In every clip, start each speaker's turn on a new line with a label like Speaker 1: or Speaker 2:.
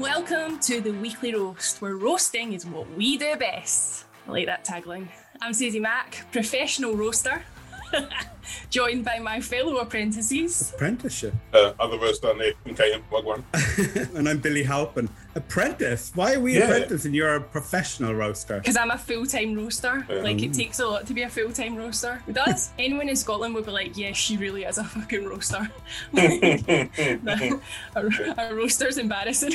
Speaker 1: Welcome to the weekly roast, where roasting is what we do best. I like that tagline. I'm Suzie Mack, professional roaster, joined by my fellow apprentices.
Speaker 2: Apprenticeship.
Speaker 3: uh, other roaster Nathan Kane Wagwan.
Speaker 2: and I'm Billy Halpin. Apprentice? Why are we
Speaker 3: Yeah.
Speaker 2: apprentice and you're a professional roaster?
Speaker 1: Because I'm a full time roaster. Like, it takes a lot to be a full time roaster. It does. Anyone in Scotland would be like, yeah, she really is a fucking roaster. a, a roaster's embarrassing.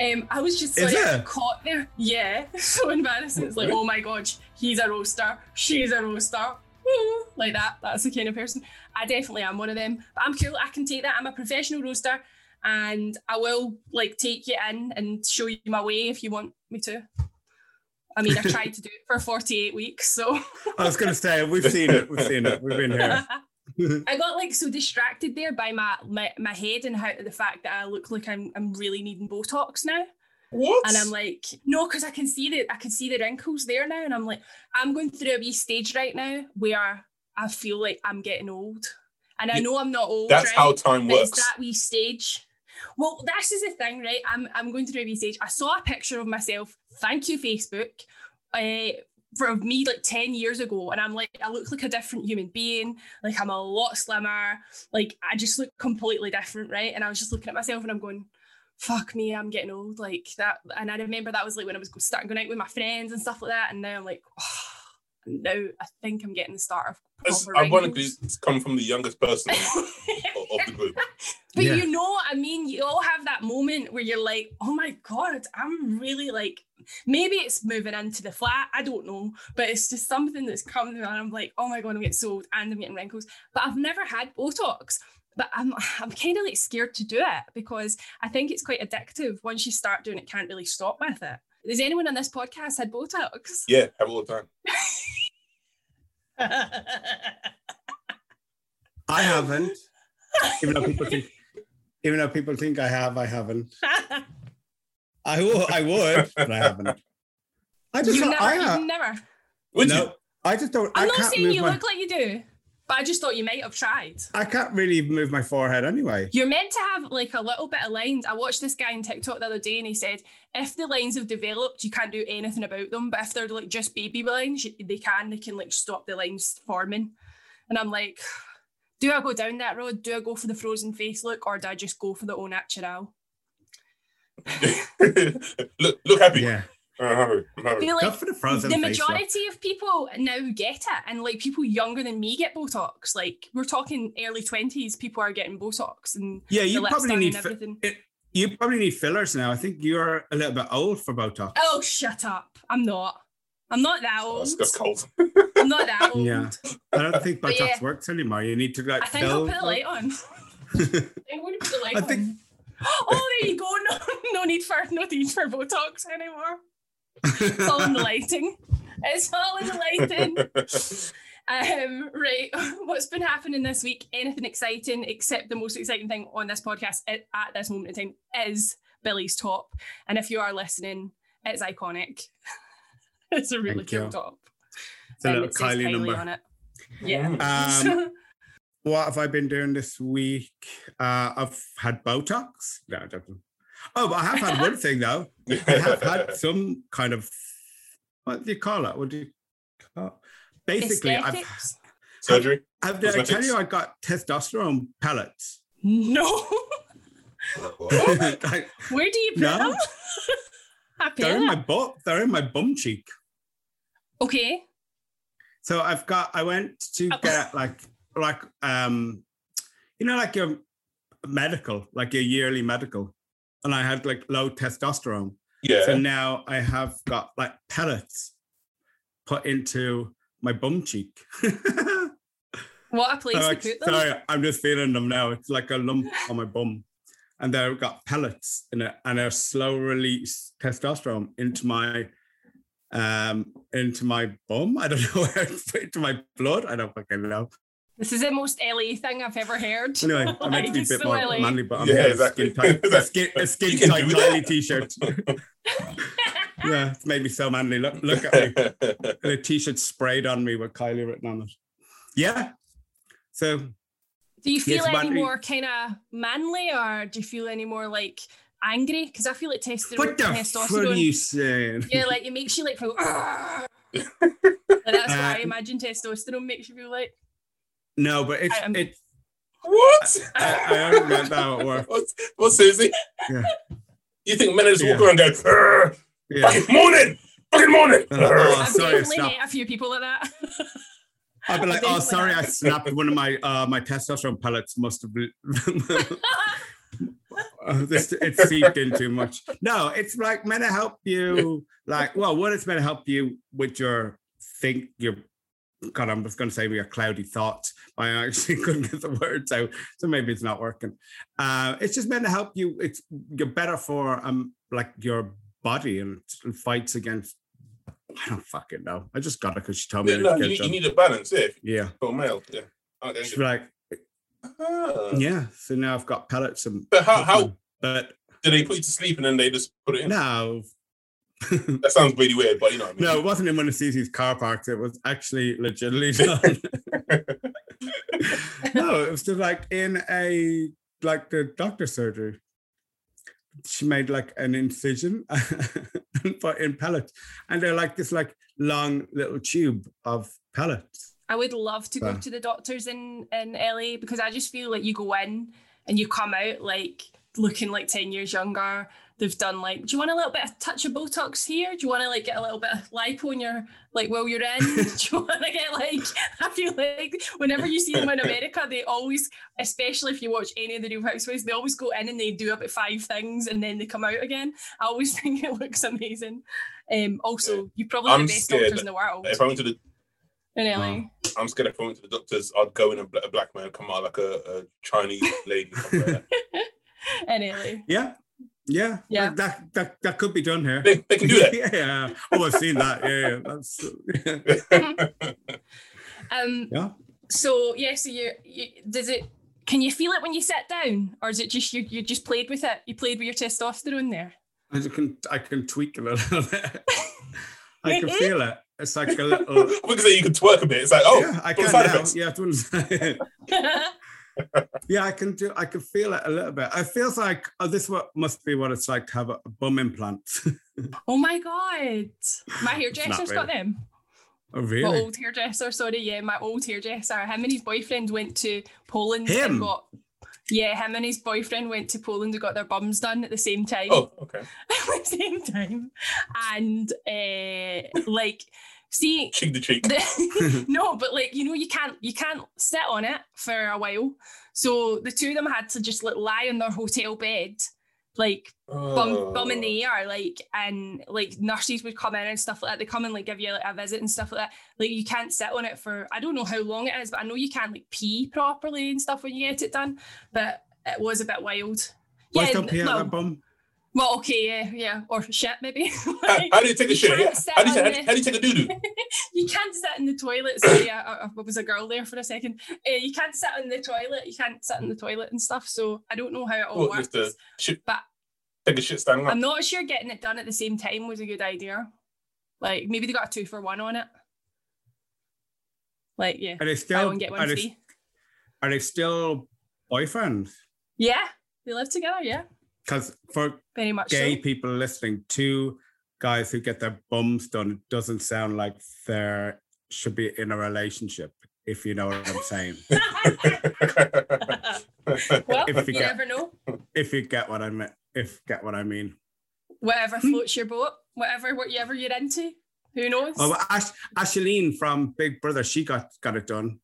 Speaker 1: um, I was just
Speaker 2: Is
Speaker 1: like
Speaker 2: it?
Speaker 1: caught there. Yeah, so embarrassing. It's like, oh my god, he's a roaster. She's a roaster. Like that. That's the kind of person. I definitely am one of them. But I'm cool. I can take that. I'm a professional roaster. And I will like take you in and show you my way if you want me to. I mean, I tried to do it for 48 weeks, so
Speaker 2: I was going to say, we've seen it. We've seen it. We've been here.
Speaker 1: I got like so distracted there by my, my my head and how the fact that I look like I'm I'm really needing Botox now.
Speaker 3: What?
Speaker 1: And I'm like, no, because I can see the I can see the wrinkles there now, and I'm like, I'm going through a wee stage right now where I feel like I'm getting old, and I know I'm not old.
Speaker 3: That's
Speaker 1: right?
Speaker 3: how time
Speaker 1: But it's
Speaker 3: works.
Speaker 1: that wee stage. Well, this is the thing, right? I'm I'm going through a wee stage. I saw a picture of myself. Thank you, Facebook. Uh, for me like 10 years ago and I'm like I look like a different human being like I'm a lot slimmer like I just look completely different right and I was just looking at myself and I'm going fuck me I'm getting old like that and I remember that was like when I was starting going out with my friends and stuff like that and now I'm like now I think I'm getting the start of
Speaker 3: It's
Speaker 1: proper
Speaker 3: ironically
Speaker 1: wrinkles.
Speaker 3: it's come from the youngest person of, of the group.
Speaker 1: But
Speaker 2: Yeah.
Speaker 1: you know I mean? You all have that moment where you're like, oh my God, I'm really like, maybe it's moving into the flat. I don't know. But it's just something that's coming and I'm like, oh my God, I'm getting so old and I'm getting wrinkles. But I've never had Botox. But I'm I'm kind of like scared to do it because I think it's quite addictive. Once you start doing it, can't really stop with it. Has anyone on this podcast had Botox?
Speaker 3: Yeah, have all the time.
Speaker 2: I haven't. Even though people think, even though people think I have, I haven't. I would, I would, but I haven't. I just,
Speaker 1: you
Speaker 2: don't-
Speaker 1: never,
Speaker 2: I,
Speaker 1: you
Speaker 2: have,
Speaker 1: never.
Speaker 3: Would
Speaker 2: no,
Speaker 3: you?
Speaker 2: I just don't.
Speaker 1: I'm
Speaker 2: I
Speaker 1: not
Speaker 2: can't
Speaker 1: saying
Speaker 2: move
Speaker 1: you
Speaker 2: my,
Speaker 1: look like you do, but I just thought you might have tried.
Speaker 2: I can't really move my forehead anyway.
Speaker 1: You're meant to have like a little bit of lines. I watched this guy on TikTok the other day and he said, if the lines have developed, you can't do anything about them. But if they're like just baby lines, they can, they can like stop the lines forming. And I'm like, do I go down that road? Do I go for the frozen face look or do I just go for the au natural?
Speaker 3: look, look happy.
Speaker 2: Yeah,
Speaker 3: Uh, I'm happy. I'm
Speaker 1: feel like
Speaker 2: for the frozen
Speaker 1: the
Speaker 2: face.
Speaker 1: majority of people now get it, and like people younger than me get Botox. Like we're talking early twenties, people are getting Botox, and
Speaker 2: Yeah, you probably need fi-
Speaker 1: everything.
Speaker 2: it, you probably need fillers now. I think you're a little bit old for Botox.
Speaker 1: Oh, shut up! I'm not. I'm not that
Speaker 3: Oh,
Speaker 1: old.
Speaker 3: that's, that's cold.
Speaker 1: I'm not that old.
Speaker 2: Yeah. I don't think Botox
Speaker 1: yeah.
Speaker 2: works anymore. You need to like
Speaker 1: I think I'll
Speaker 2: fill.
Speaker 1: put the light on. I think I'm gonna put the light
Speaker 2: I think-
Speaker 1: Oh, there you go. No, no need for no need for Botox anymore. It's all in the lighting. It's all in the lighting. Um, right, what's been happening this week? Anything exciting? Except the most exciting thing on this podcast at, at this moment in time is Billy's top, and if you are listening, it's iconic. it's a really
Speaker 2: Thank
Speaker 1: cool
Speaker 2: you.
Speaker 1: top.
Speaker 2: It's a
Speaker 1: Um,
Speaker 2: little Kylie
Speaker 1: Kylie
Speaker 2: number.
Speaker 1: on it. Yeah.
Speaker 2: Um, what have I been doing this week? Uh, I've had Botox. No, I don't. Oh, but I have had one thing though. I have had some kind of what do you call it? What do you call Basically, I've,
Speaker 3: Surgery.
Speaker 2: I've, did I tell you I got testosterone pellets?
Speaker 1: No.
Speaker 2: Like,
Speaker 1: Where do you put
Speaker 2: No.
Speaker 1: them?
Speaker 2: They're in my butt. They're in my bum cheek.
Speaker 1: Okay.
Speaker 2: So I've got. I went to
Speaker 1: Oh.
Speaker 2: get like like um, you know, like your medical, like your yearly medical, and I had like low testosterone.
Speaker 3: Yeah.
Speaker 2: So now I have got like pellets put into my bum cheek.
Speaker 1: What a place
Speaker 2: sorry,
Speaker 1: to put them.
Speaker 2: sorry, I'm just feeling them now. It's like a lump on my bum. And they've got pellets in it and they're slow release testosterone into my um into my bum. I don't know where it's put into my blood. I don't fucking know.
Speaker 1: This is the most LA thing I've ever heard.
Speaker 2: Anyway, I'm meant to be a bit
Speaker 1: so
Speaker 2: more
Speaker 1: LA.
Speaker 2: manly, but I'm
Speaker 3: Yeah,
Speaker 2: yeah,
Speaker 3: exactly.
Speaker 2: skin tight. A skin, a skin tight
Speaker 3: do.
Speaker 2: Kylie t-shirt. yeah, it's made me so manly. Look, look at me. And a t-shirt sprayed on me with Kylie written on it. Yeah. So
Speaker 1: Do you feel any
Speaker 2: manly.
Speaker 1: more kind of manly or do you feel any more like angry? Because I feel like testosterone.
Speaker 2: what the
Speaker 1: testosterone
Speaker 2: fuck are you saying?
Speaker 1: yeah, like it makes you like feel. Like, that's what I
Speaker 2: Uh,
Speaker 1: imagine testosterone makes you feel like.
Speaker 2: No, but it's
Speaker 1: I- I'm-
Speaker 3: what?
Speaker 2: I, I don't know how it works.
Speaker 3: What's, what's Suzie?
Speaker 2: Yeah.
Speaker 3: You think men just walk
Speaker 2: Yeah.
Speaker 3: around and go,
Speaker 2: Yeah.
Speaker 3: fucking morning, fucking morning.
Speaker 2: Uh,
Speaker 3: Arr."
Speaker 2: oh,
Speaker 1: I've
Speaker 2: sorry,
Speaker 1: definitely
Speaker 2: stop.
Speaker 1: a few people like that.
Speaker 2: I'd be like, oh, sorry, I snapped one of my uh my testosterone pellets. Must have been uh, this it seeped in too much. No, it's like meant to help you. Like, well, what it's meant to help you with your think your. God, I'm just going to say we are cloudy thoughts. I actually couldn't get the words out, so maybe it's not working. Uh, it's just meant to help you. It's you're better for um like your body and fights against. I don't fucking know. I just got it because she told me.
Speaker 3: Yeah, no, you,
Speaker 2: it
Speaker 3: you need a balance, yeah,
Speaker 2: yeah.
Speaker 3: for a male. Yeah. Okay.
Speaker 2: She's like,
Speaker 3: Ah.
Speaker 2: yeah. So now I've got pellets and.
Speaker 3: But how, how
Speaker 2: But
Speaker 3: do they put you to sleep and then they just put it in?
Speaker 2: no,
Speaker 3: That sounds really weird, but you know what I mean.
Speaker 2: no, it wasn't in one of Cece's car parks. It was actually legitimately done. no, it was just like in a like the doctor surgery. She made like an incision and put in pellets, and they're like this like long little tube of pellets.
Speaker 1: I would love to go to the doctors in in LA because I just feel like you go in and you come out like looking like 10 years younger. They've done like, do you want a little bit of touch of Botox here? Do you want to like get a little bit of lipo in your like while you're in? do you want to get like I feel like whenever you see them in America, they always, especially if you watch any of the Real Housewives, they always go in and they do about five things and then they come out again. I always think it looks amazing. Um also you're probably
Speaker 3: I'm
Speaker 1: the best doctors in the world
Speaker 3: If I went to the,
Speaker 1: LA.
Speaker 3: I'm scared if I went to the doctors, I'd go in a, a black man, come out like a, a Chinese lady. Something like that.
Speaker 1: in LA.
Speaker 2: Yeah, yeah,
Speaker 1: Yeah.
Speaker 2: That that that could be done here.
Speaker 3: They, they can do that.
Speaker 2: yeah. Oh, I've seen that. Yeah, yeah. That's
Speaker 1: Um,
Speaker 2: yeah.
Speaker 1: so yeah, so you, you does it? Can you feel it when you sit down, or is it just you? You just played with it. You played with your testosterone there.
Speaker 2: I can I can tweak a little bit. I can feel it. It's like a little.
Speaker 3: we can say you can twerk a bit. It's like, oh,
Speaker 2: yeah, I can
Speaker 3: side
Speaker 2: now. Yeah, it wouldn't- yeah, I can do. I can feel it a little bit. It feels like oh, this what must be what it's like to have a bum implant.
Speaker 1: oh my god, my hairdresser's got them.
Speaker 2: oh, really?
Speaker 1: My old hairdresser, sorry, yeah, my old hairdresser. Him and his boyfriend went to Poland
Speaker 2: Him?
Speaker 1: and got. Yeah, him and his boyfriend went to Poland and got their bums done at the same time.
Speaker 3: Oh, okay.
Speaker 1: at the same time, and uh, like, see,
Speaker 3: Cheek to cheek.
Speaker 1: the- no, but like you know, you can't you can't sit on it for a while. So the two of them had to just like lie on their hotel bed, like bum bum in
Speaker 3: Oh.
Speaker 1: the air, like and like nurses would come in and stuff like that. They come and like give you like, a visit and stuff like that. Like you can't sit on it for I don't know how long it is, but I know you can't like pee properly and stuff when you get it done. But it was a bit wild.
Speaker 2: Why
Speaker 1: Yeah,
Speaker 2: don't pee
Speaker 1: well,
Speaker 2: that bum?
Speaker 1: Well, okay, yeah, yeah, or shit maybe.
Speaker 3: How,
Speaker 1: Like,
Speaker 3: how do you take a
Speaker 1: you
Speaker 3: shit? Yeah. How do you, how,
Speaker 1: the-
Speaker 3: how do you take a doo doo?
Speaker 1: you can't sit in the toilet. Sorry, I, I, I was a girl there for a second. Uh, you can't sit in the toilet. You can't sit in the toilet and stuff. So I don't know how it all
Speaker 3: What,
Speaker 1: works.
Speaker 3: just shit,
Speaker 1: But
Speaker 3: take a shit standing up?
Speaker 1: I'm not sure getting it done at the same time was a good idea. Like maybe they got a two for one on it. Like yeah,
Speaker 2: Are they
Speaker 1: buy
Speaker 2: still?
Speaker 1: one get one
Speaker 2: Are they, are they still boyfriends?
Speaker 1: Yeah, they live together. Yeah,
Speaker 2: Because for
Speaker 1: very much
Speaker 2: gay
Speaker 1: so.
Speaker 2: people listening, two guys who get their bums done, it doesn't sound like they should be in a relationship. If you know what I'm saying.
Speaker 1: well,
Speaker 2: If
Speaker 1: you
Speaker 2: you get-
Speaker 1: never know.
Speaker 2: if you get what I mean. If get what I mean.
Speaker 1: Whatever hmm? floats your boat, whatever whatever you're into, who knows?
Speaker 2: Oh, well, Ash, Aisleyne from Big Brother, she got got it done.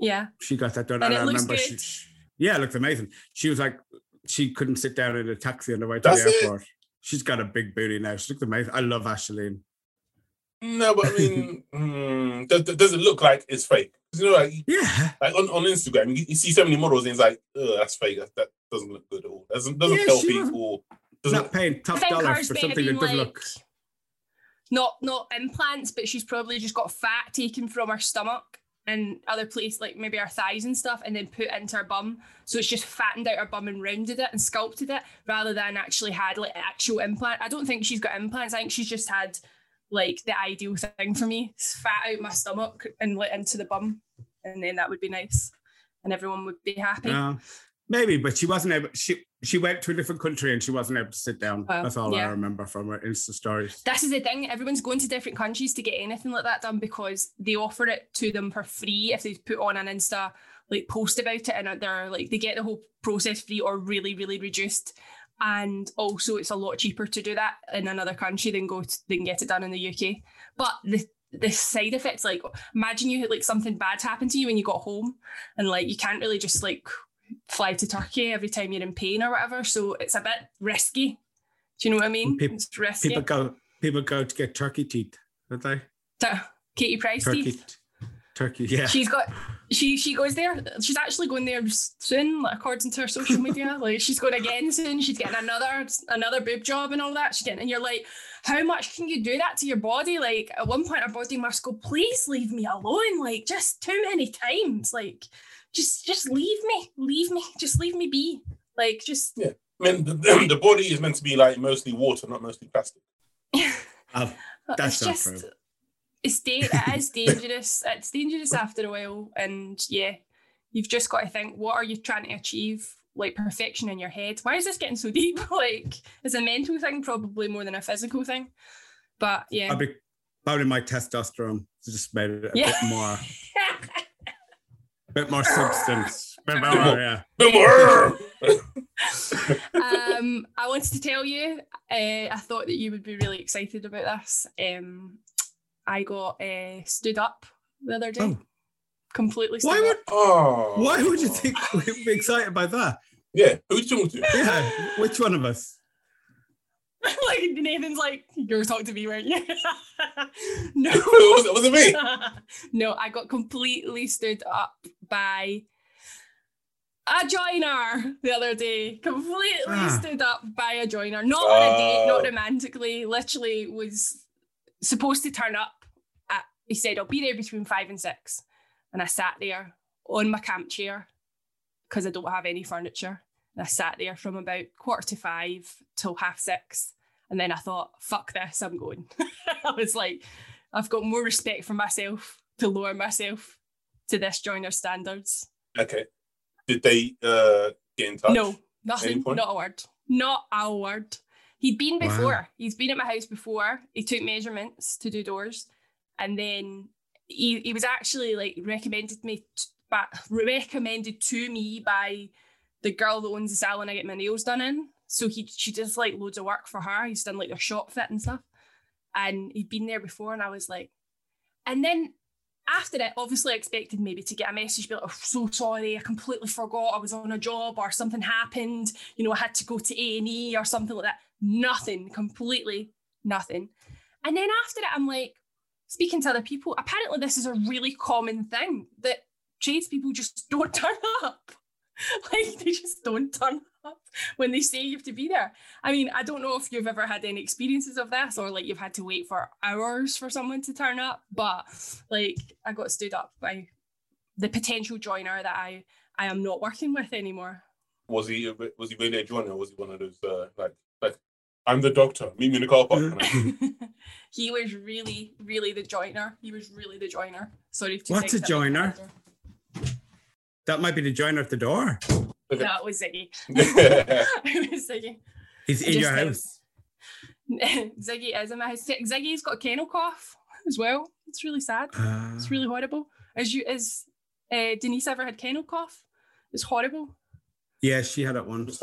Speaker 1: yeah,
Speaker 2: She got that done.
Speaker 1: and
Speaker 2: I
Speaker 1: it looks
Speaker 2: remember
Speaker 1: good.
Speaker 2: she, yeah, it looks amazing. She was like, she couldn't sit down in a taxi on the way to
Speaker 3: That's
Speaker 2: the
Speaker 3: it?
Speaker 2: airport. She's got a big booty now. She looks amazing. I love Aisleyne.
Speaker 3: no, but I mean, mm, does, does it look like it's fake? You know, like,
Speaker 2: Yeah.
Speaker 3: like on, on Instagram, you, you see so many models, and it's like, oh, that's fake. That, that doesn't look good at all. Doesn't doesn't
Speaker 2: Yeah,
Speaker 3: tell
Speaker 2: she was-
Speaker 3: people. Doesn't
Speaker 2: Not paying top
Speaker 1: think
Speaker 2: dollar for something
Speaker 1: been
Speaker 2: that doesn't
Speaker 1: like
Speaker 2: look.
Speaker 1: not not implants, but she's probably just got fat taken from her stomach and other places like maybe her thighs and stuff, and then put into her bum. So it's just fattened out her bum and rounded it and sculpted it, rather than actually had like actual implant. I don't think she's got implants. I think she's just had like the ideal thing for me: It's fat out my stomach and let into the bum, and then that would be nice, and everyone would be happy.
Speaker 2: No, maybe, but she wasn't able. She she went to a different country and she wasn't able to sit down.
Speaker 1: Well,
Speaker 2: That's all I remember from her Insta stories.
Speaker 1: This is the thing. Everyone's going to different countries to get anything like that done because they offer it to them for free if they put on an Insta like post about it and they're like they get the whole process free or really really reduced. And also, it's a lot cheaper to do that in another country than go to, than get it done in the UK. But the the side effects, like imagine you had like something bad happened to you when you got home, and like you can't really just like fly to Turkey every time you're in pain or whatever. So it's a bit risky. Do you know what I mean?
Speaker 2: Peop-
Speaker 1: it's risky.
Speaker 2: People go people go to get turkey teeth, don't they?
Speaker 1: T- Katie Price
Speaker 2: Turkey
Speaker 1: teeth.
Speaker 2: turkey, yeah.
Speaker 1: She's got she she goes there. She's actually going there soon, like, according to her social media. like she's going again soon. She's getting another another boob job and all that. She's getting and you're like, how much can you do that to your body? Like at one point, her body must go, please leave me alone. Like just too many times. Like just just leave me, leave me, just leave me be. Like just yeah.
Speaker 3: I mean, the, the body is meant to be like mostly water, not mostly plastic.
Speaker 2: Oh, That's
Speaker 1: it's
Speaker 2: not
Speaker 1: just
Speaker 2: true.
Speaker 1: it's da- it is dangerous. It's dangerous after a while, and yeah, you've just got to think: what are you trying to achieve? Like perfection in your head. Why is this getting so deep? Like it's a mental thing, probably more than a physical thing. But yeah,
Speaker 2: I'll be probably my testosterone just made it a
Speaker 1: Yeah.
Speaker 2: bit more bit more substance. Bit more, yeah. bit more.
Speaker 1: um, I wanted to tell you, uh, I thought that you would be really excited about this. Um, I got uh, stood up the other day,
Speaker 2: Oh.
Speaker 1: completely stood
Speaker 2: Why would
Speaker 3: oh,
Speaker 2: why would you think we'd be excited about that?
Speaker 3: Yeah, who you talking to?
Speaker 2: Yeah. Which one of us?
Speaker 1: like Nathan's like, you're talking to me, weren't you? no.
Speaker 3: was, it, was it me?
Speaker 1: no, I got completely stood up by a joiner the other day. Completely
Speaker 2: Ah.
Speaker 1: stood up by a joiner. Not on a date, not
Speaker 3: Oh.
Speaker 1: romantically. Literally was supposed to turn up at he said, I'll be there between five and six. And I sat there on my camp chair because I don't have any furniture. And I sat there from about quarter to five till half six. And then I thought, fuck this, I'm going. I was like, I've got more respect for myself to lower myself to this joiner standards.
Speaker 3: Okay. Did they uh, get in touch?
Speaker 1: No, nothing, not a word. Not a word. He'd been
Speaker 2: Wow.
Speaker 1: before. He's been at my house before. He took measurements to do doors. And then he, he was actually like recommended me t- by, recommended to me by the girl that owns the salon I get my nails done in. So he she does like loads of work for her. He's done like their shop fit and stuff. And he'd been there before, and I was like, and then after it, obviously I expected maybe to get a message, be like, oh, so sorry, I completely forgot I was on a job or something happened. You know, I had to go to A&E or something like that. Nothing, completely nothing. And then after it, I'm like, speaking to other people, apparently this is a really common thing that tradespeople just don't turn up. like they just don't turn up when they say you have to be there. I mean, I don't know if you've ever had any experiences of this or like you've had to wait for hours for someone to turn up, but like I got stood up by the potential joiner that I I am not working with anymore.
Speaker 3: Was he was he really a joiner? Or was he one of those uh, like like I'm the doctor. Meet me in the car park. And I-
Speaker 1: he was really, really the joiner. He was really the joiner. Sorry to
Speaker 2: What's a
Speaker 1: that,
Speaker 2: joiner? That might be the joiner at the door.
Speaker 1: That was Ziggy. it was Ziggy.
Speaker 2: He's in your
Speaker 1: think-
Speaker 2: house.
Speaker 1: Ziggy is a mess. Ziggy's got a kennel cough as well. It's really sad.
Speaker 2: Uh,
Speaker 1: It's really horrible. As you as uh, Denise ever had kennel cough? It's horrible.
Speaker 2: yeah, she had it once.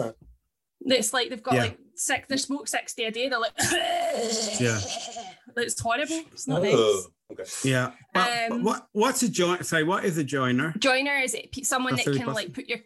Speaker 1: It's like they've got
Speaker 2: Yeah.
Speaker 1: like six. They smoke sixty a day. They're like,
Speaker 2: Yeah.
Speaker 1: It's horrible. It's not
Speaker 3: Oh,
Speaker 1: nice.
Speaker 3: Okay.
Speaker 2: Yeah. But, but
Speaker 1: Um,
Speaker 2: what what's a joint? Say what is a joiner?
Speaker 1: Joiner is it someone
Speaker 2: That's
Speaker 1: that
Speaker 2: really
Speaker 1: can like put your.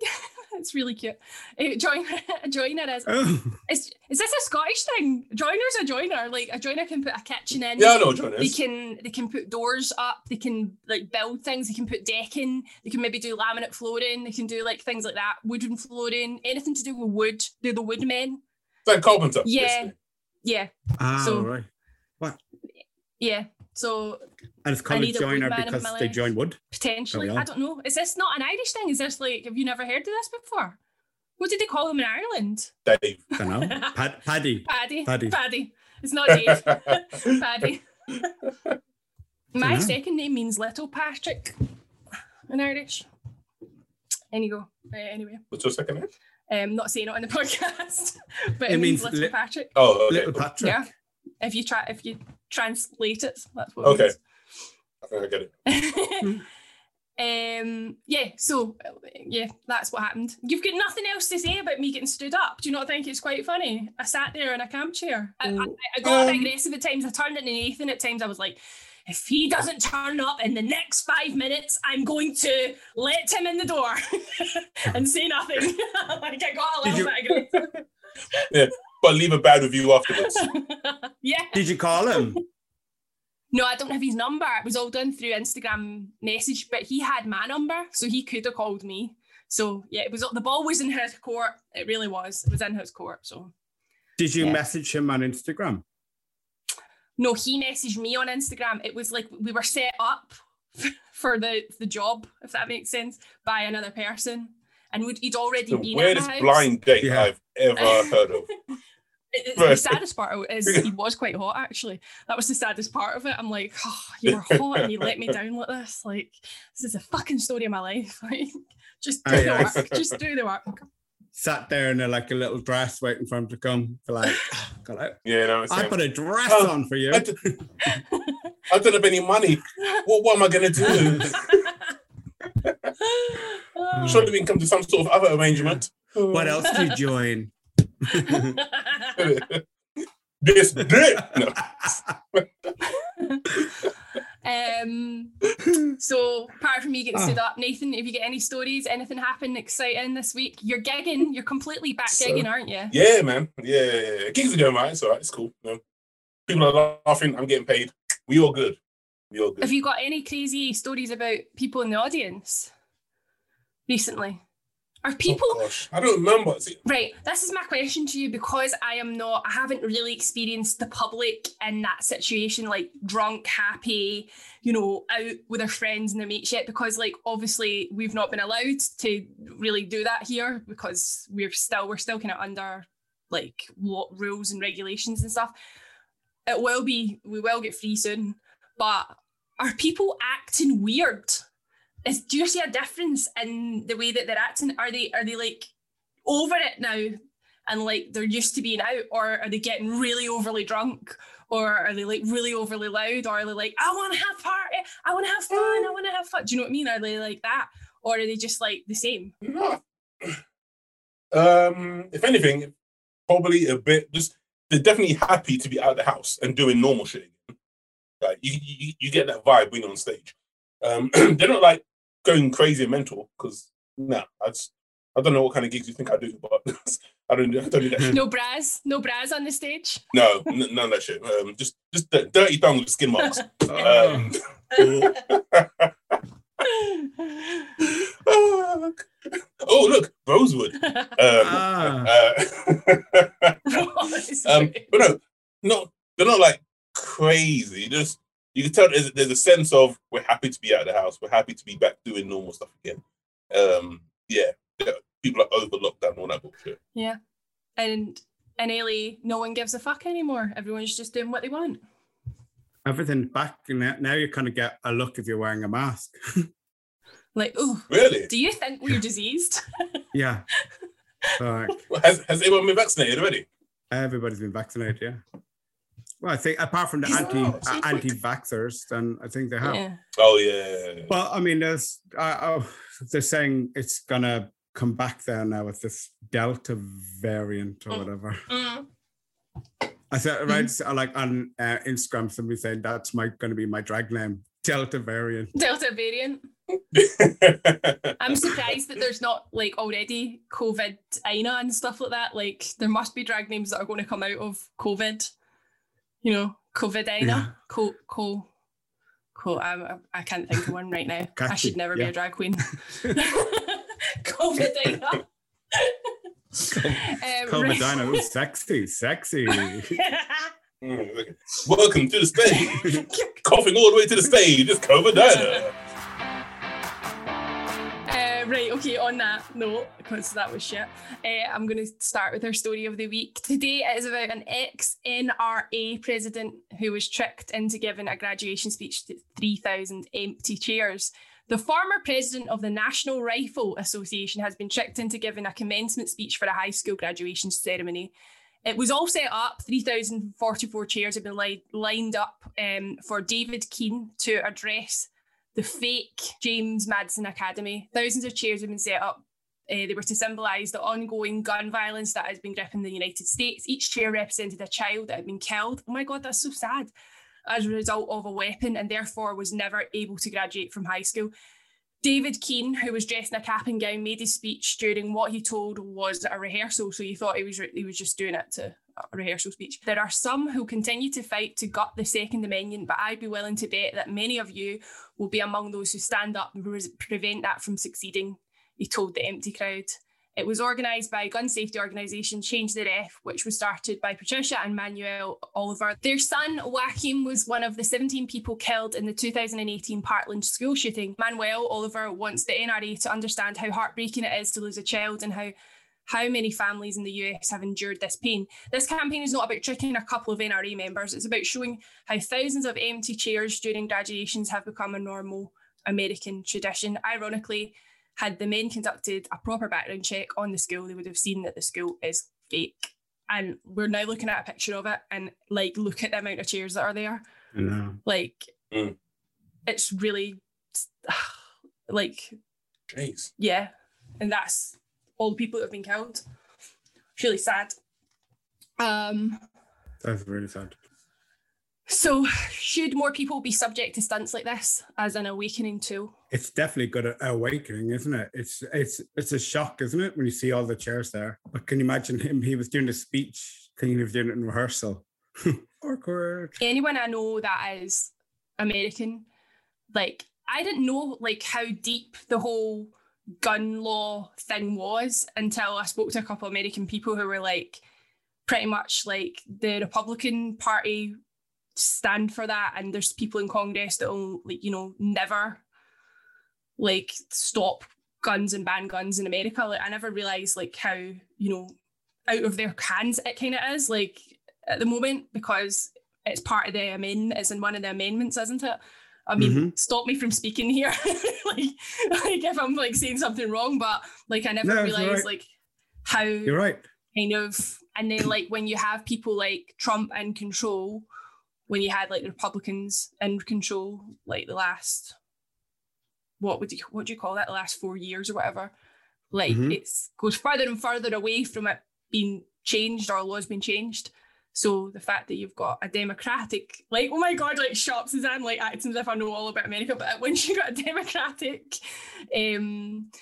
Speaker 1: it's really cute. Uh, joiner, a joiner is.
Speaker 2: Oh,
Speaker 1: Is, is this a Scottish thing? Joiner's a joiner. Like a joiner can put a kitchen in.
Speaker 3: Yeah, I know what joiner
Speaker 1: They can they can put doors up. They can like build things. They can put decking. They can maybe do laminate flooring. They can do like things like that. Wooden flooring. Anything to do with wood. They're the woodmen.
Speaker 3: It's like carpenter.
Speaker 1: Yeah.
Speaker 3: basically.
Speaker 1: Yeah,
Speaker 2: ah,
Speaker 1: So-
Speaker 2: right.
Speaker 1: yeah. So
Speaker 2: And it's called a
Speaker 1: need a
Speaker 2: joiner
Speaker 1: in
Speaker 2: because
Speaker 1: my
Speaker 2: they
Speaker 1: life.
Speaker 2: join wood.
Speaker 1: potentially, I don't know. Is this not an Irish thing? Is this like have you never heard of this before? What did they call them in Ireland?
Speaker 3: Dave.
Speaker 2: don't know. Pad, paddy.
Speaker 1: Paddy.
Speaker 2: Paddy.
Speaker 1: Paddy. It's not Dave. Paddy. My second name means little Patrick in Irish. And you go. Uh, anyway,
Speaker 3: What's your second name?
Speaker 1: um, not saying it on the podcast, but
Speaker 2: It
Speaker 1: it, means,
Speaker 2: means
Speaker 1: little
Speaker 2: li-
Speaker 1: Patrick.
Speaker 3: Oh, okay.
Speaker 2: Little Patrick.
Speaker 1: Yeah. If you try, if you translate it, that's what.
Speaker 3: Okay.
Speaker 1: It
Speaker 3: I think I get it.
Speaker 1: um. Yeah. So, yeah, that's what happened. You've got nothing else to say about me getting stood up. Do you not think it's quite funny? I sat there in a camp chair. I, I, I got a bit
Speaker 3: Um,
Speaker 1: aggressive at times. I turned into Nathan at times. I was like. If he doesn't turn up in the next five minutes, I'm going to let him in the door and say nothing. like I got a
Speaker 2: Did
Speaker 1: little bit aggressive.
Speaker 3: But leave a bad review afterwards.
Speaker 1: yeah.
Speaker 2: Did you call him?
Speaker 1: No, I don't have his number. It was all done through Instagram message, but he had my number, so he could have called me. So yeah, it was the ball was in his court. It really was. It was in his court. So
Speaker 2: Did you
Speaker 1: Yeah.
Speaker 2: message him on Instagram?
Speaker 1: no, he messaged me on Instagram. It was like we were set up for the the job, if that makes sense, by another person, and we'd, he'd already
Speaker 3: The
Speaker 1: been at my
Speaker 3: weirdest
Speaker 1: house.
Speaker 3: blind date
Speaker 2: Yeah.
Speaker 3: I've ever heard of.
Speaker 1: It- it-
Speaker 3: Right.
Speaker 1: The saddest part is he was quite hot. Actually, that was the saddest part of it. I'm like, oh, you were hot and you let me down like this. Like, this is a fucking story of my life. Like, just do
Speaker 2: Aye,
Speaker 1: the
Speaker 2: aye.
Speaker 1: work. Just do the work.
Speaker 2: Sat there in a, like a little dress waiting for him to come. For like, God, I,
Speaker 3: Yeah, no,
Speaker 2: I put a dress
Speaker 3: Oh,
Speaker 2: on for you.
Speaker 3: I, d- I don't have any money. What, what am I going to do? Surely we can come to some sort of other arrangement.
Speaker 2: What else do you join?
Speaker 3: this dick. No.
Speaker 1: um. So, apart from me getting
Speaker 2: Ah.
Speaker 1: stood up, Nathan, if you get any stories? Anything happen exciting this week? You're gigging. You're completely back
Speaker 3: So-
Speaker 1: gigging, aren't you?
Speaker 3: Yeah, man. Yeah, yeah, yeah. Gigs are going right. It's all right. It's cool. You know, people are laughing. I'm getting paid. We all good. We all good.
Speaker 1: Have you got any crazy stories about people in the audience recently? Are oh, people
Speaker 3: Oh. I don't remember.
Speaker 1: Right? This is my question to you because I am not, I haven't really experienced the public in that situation, like drunk, happy, you know, out with their friends and their mates yet. Because, like, obviously, we've not been allowed to really do that here because we're still, we're still kind of under like what rules and regulations and stuff. It will be, we will get free soon, but are people acting weird? Is, do you see a difference in the way that they're acting? Are they are they like over it now and like they're used to being out, or are they getting really overly drunk, or are they like really overly loud, or are they like I want to have party, I want to have fun, I want to have fun? Do you know what I mean? Are they like that, or are they just like the same?
Speaker 3: Um, if anything, probably a bit. Just they're definitely happy to be out of the house and doing normal shit. Like you, you, you get that vibe when you're on stage. Um, they're not like going crazy and mental because nah, I just I don't know what kind of gigs you think I do, but I don't I don't do that shit.
Speaker 1: No bras, no bras on the stage.
Speaker 3: No, n- none of that shit. Um, just just d- dirty tongues with skin marks.
Speaker 2: Oh,
Speaker 3: Um, oh look, Rosewood. Um,
Speaker 2: ah.
Speaker 3: uh, um, but no, not they're not like crazy. Just you can tell there's, there's a sense of we're happy to be out of the house. We're happy to be back doing normal stuff again. Um, yeah, yeah, people are over lockdown and all that bullshit.
Speaker 1: yeah, and in LA, no one gives a fuck anymore. Everyone's just doing what they want.
Speaker 2: Everything back and now, now you kind of get a look if you're wearing a mask.
Speaker 1: Like, oh,
Speaker 3: Really?
Speaker 1: do you think we're diseased?
Speaker 2: yeah. Like,
Speaker 3: Well, Has has everyone been vaccinated already?
Speaker 2: Everybody's been vaccinated, yeah. Well, I think apart from the
Speaker 3: Is
Speaker 2: anti
Speaker 3: that-
Speaker 2: uh, anti-vaxxers, then I think they have.
Speaker 1: Yeah.
Speaker 3: Oh yeah.
Speaker 2: Well, I mean, there's uh, oh, they're saying it's gonna come back there now with this Delta variant or
Speaker 1: Mm.
Speaker 2: whatever.
Speaker 1: Mm.
Speaker 2: I said right, so, like on uh, Instagram, somebody said that's my going to be my drag name, Delta variant.
Speaker 1: Delta variant. I'm surprised that there's not like already COVID Ina and stuff like that. Like there must be drag names that are going to come out of COVID. You know, COVID Ina.
Speaker 2: Yeah.
Speaker 1: Co co co. I'm, I can't think of one right now. I should never be a drag queen. COVID Ina. Um,
Speaker 2: Call
Speaker 1: right.
Speaker 2: Medina, ooh, sexy, sexy.
Speaker 3: Mm. Welcome to the stage. Coughing all the way to the stage. It's COVID Diner.
Speaker 1: Uh, right, okay, on that note, because that was shit, uh, I'm going to start with our story of the week. Today it is about an ex NRA president who was tricked into giving a graduation speech to 3,000 empty chairs. The former president of the National Rifle Association has been tricked into giving a commencement speech for a high school graduation ceremony. It was all set up. 3,044 chairs have been li- lined up um, for David Keene to address the fake James Madison Academy. Thousands of chairs have been set up. Uh, they were to symbolise the ongoing gun violence that has been gripping the United States. Each chair represented a child that had been killed. Oh my God, that's so sad. As a result of a weapon, and therefore was never able to graduate from high school. David Keene, who was dressed in a cap and gown, made his speech during what he told was a rehearsal. So he thought he was re- he was just doing it to a rehearsal speech. There are some who continue to fight to gut the Second Amendment, but I'd be willing to bet that many of you will be among those who stand up and pre- prevent that from succeeding. He told the empty crowd. It was organised by gun safety organisation Change the Ref, which was started by Patricia and Manuel Oliver. Their son, Joaquin, was one of the 17 people killed in the 2018 Parkland school shooting. Manuel Oliver wants the NRA to understand how heartbreaking it is to lose a child and how how many families in the US have endured this pain. This campaign is not about tricking a couple of NRA members, it's about showing how thousands of empty chairs during graduations have become a normal American tradition. Ironically, had the men conducted a proper background check on the school, they would have seen that the school is fake. And we're now looking at a picture of it and like look at the amount of chairs that are there.
Speaker 2: You know.
Speaker 1: Like
Speaker 3: Mm.
Speaker 1: it's really like
Speaker 3: Jeez.
Speaker 1: yeah. And that's all the people that have been killed. It's really sad. Um
Speaker 2: That's really sad.
Speaker 1: So should more people be subject to stunts like this as an awakening tool?
Speaker 2: It's definitely good at awakening, isn't it? It's it's it's a shock, isn't it, when you see all the chairs there? But can you imagine him? He was doing the speech, thinking he was doing it in rehearsal. Awkward.
Speaker 1: anyone I know that is American, like I didn't know like how deep the whole gun law thing was until I spoke to a couple of American people who were like pretty much like the Republican Party stand for that and there's people in Congress that will like, you know, never like stop guns and ban guns in America. Like I never realized like how, you know, out of their hands it kind of is. Like at the moment because it's part of the amendment. It's in one of the amendments, isn't it? I mean,
Speaker 2: Mhm.
Speaker 1: stop me from speaking here, like, like if I'm like saying something wrong, but like I never
Speaker 2: No,
Speaker 1: realized
Speaker 2: alright.
Speaker 1: like how
Speaker 2: You're right.
Speaker 1: kind of, and then like when you have people like Trump in control, when you had like the Republicans in control, like the last, what would you what do you call that? The last four years or whatever, like
Speaker 2: Mhm.
Speaker 1: it's goes further and further away from it being changed or laws being changed. So the fact that you've got a democratic, like, oh my god, like shut up, Suzanne, like acting as if I know all about America, but when you got a democratic um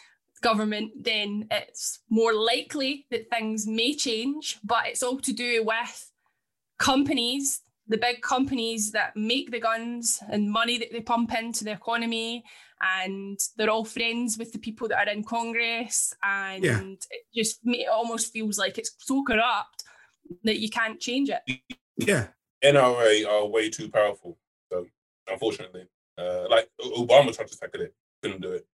Speaker 1: government, then it's more likely that things may change, but it's all to do with companies, the big companies that make the guns and money that they pump into the economy. And they're all friends with the people that are in Congress. And
Speaker 2: Yeah.
Speaker 1: it just it almost feels like it's so corrupt that you can't change it.
Speaker 2: Yeah.
Speaker 3: NRA are way too powerful. So unfortunately, uh, like Obama tried to tackle it, couldn't do it.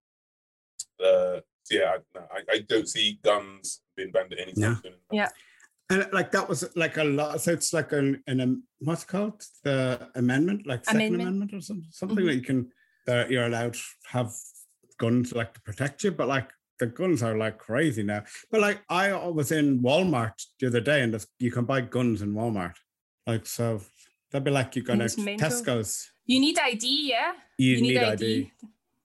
Speaker 3: Uh, so yeah, I, I, I don't see guns being banned at any time
Speaker 2: No.
Speaker 3: soon.
Speaker 1: Yeah.
Speaker 2: And like that was like a lot. So it's like an, an um, what's it called the amendment, like Second
Speaker 1: Amendment.
Speaker 2: Amendment or something, something
Speaker 1: Mhm.
Speaker 2: that you can that you're allowed to have guns like to protect you. But like the guns are like crazy now. But like I was in Walmart the other day, and you can buy guns in Walmart. Like so, that'd be like you going to. Tesco's.
Speaker 1: You need ID, yeah.
Speaker 2: You, need, ID.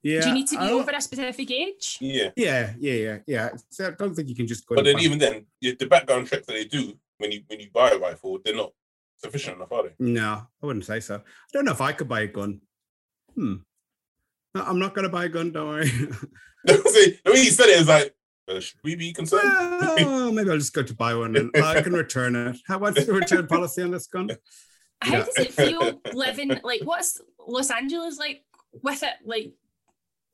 Speaker 2: Yeah.
Speaker 1: Do you need to be
Speaker 2: I
Speaker 1: over a specific age?
Speaker 3: Yeah.
Speaker 2: Yeah, yeah, yeah, yeah. So I don't think you can just go.
Speaker 3: But then
Speaker 2: buy-
Speaker 3: even then, the background checks that they do when you when you buy a rifle, they're not sufficient enough, are they?
Speaker 2: No, I wouldn't say so. I don't know if I could buy a gun. Hmm. No, I'm not going to buy a gun. Don't worry.
Speaker 3: See, the way he said it is like, uh, should we be concerned?
Speaker 2: well, maybe I'll just go to buy one and I can return it. How what's the return policy on this gun?
Speaker 1: How
Speaker 2: Yeah.
Speaker 1: does it feel living like what's Los Angeles like with it? Like,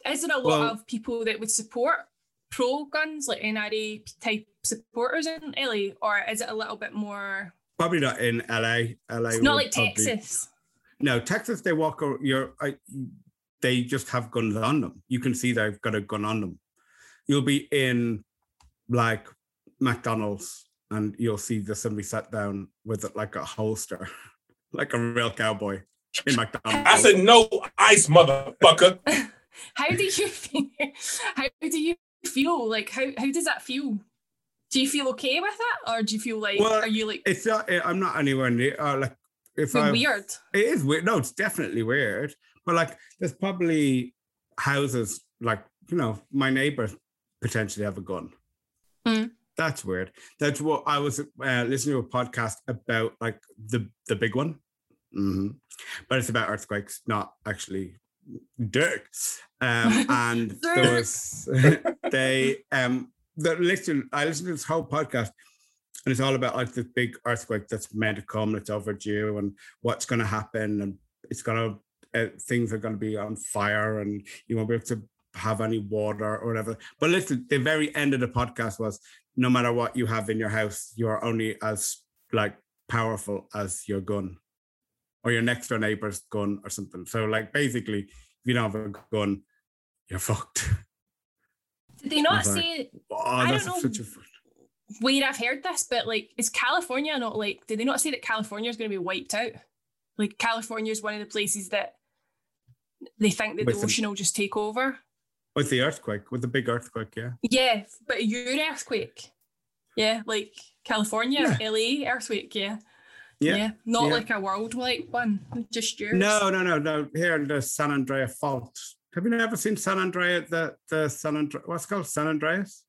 Speaker 1: is there a lot
Speaker 2: Well-
Speaker 1: of people that would support pro guns, like NRA type supporters in LA, or is it a little bit more?
Speaker 2: Probably not in LA. LA.
Speaker 1: It's not
Speaker 2: would
Speaker 1: like
Speaker 2: probably-
Speaker 1: Texas.
Speaker 2: No, Texas. They walk. ar- You're. I, they just have guns on them. You can see they've got a gun on them. You'll be in like McDonald's, and you'll see the somebody sat down with like a holster, like a real cowboy in McDonald's.
Speaker 3: I said no ice, motherfucker.
Speaker 1: How do you feel? How do you feel? Like, how how does that feel? Do you feel okay with it, or do you feel like
Speaker 2: Well,
Speaker 1: are you like
Speaker 2: it's not. I'm not anywhere near. Uh, like if I
Speaker 1: weird?
Speaker 2: It is weird. No, it's definitely weird. But like, there's probably houses like you know, my neighbors potentially have a gun.
Speaker 1: Mm.
Speaker 2: That's weird. That's what I was uh, listening to a podcast about, like the the big one, hmm but it's about earthquakes, not actually dick. Um, and there was they um the listen. I listened to this whole podcast, and it's all about like this big earthquake that's meant to come, and it's overdue, and what's going to happen, and it's going to uh, things are going to be on fire, and you won't be able to have any water or whatever. But listen, the very end of the podcast was no matter what you have in your house, you're only as like powerful as your gun or your next door neighbor's gun or something. So like basically, if you don't have a gun, you're fucked.
Speaker 1: Did they not say
Speaker 2: Oh,
Speaker 1: I
Speaker 2: that's
Speaker 1: don't know.
Speaker 2: such a
Speaker 1: where I've heard this, but like, is California not like? Did they not say that California is going to be wiped out? Like, California is one of the places that they think that
Speaker 2: With
Speaker 1: the
Speaker 2: the-
Speaker 1: ocean will just take over.
Speaker 2: with the earthquake, with the big earthquake, yeah.
Speaker 1: Yeah, but your earthquake. Yeah, like California, LA earthquake. Yeah.
Speaker 2: Yeah.
Speaker 1: Not
Speaker 2: yeah.
Speaker 1: like a worldwide one, just yours.
Speaker 2: No, no, no, no. Here in the San Andrea fault. Have you never seen San Andrea? The the San Andreas. What's it called San Andreas?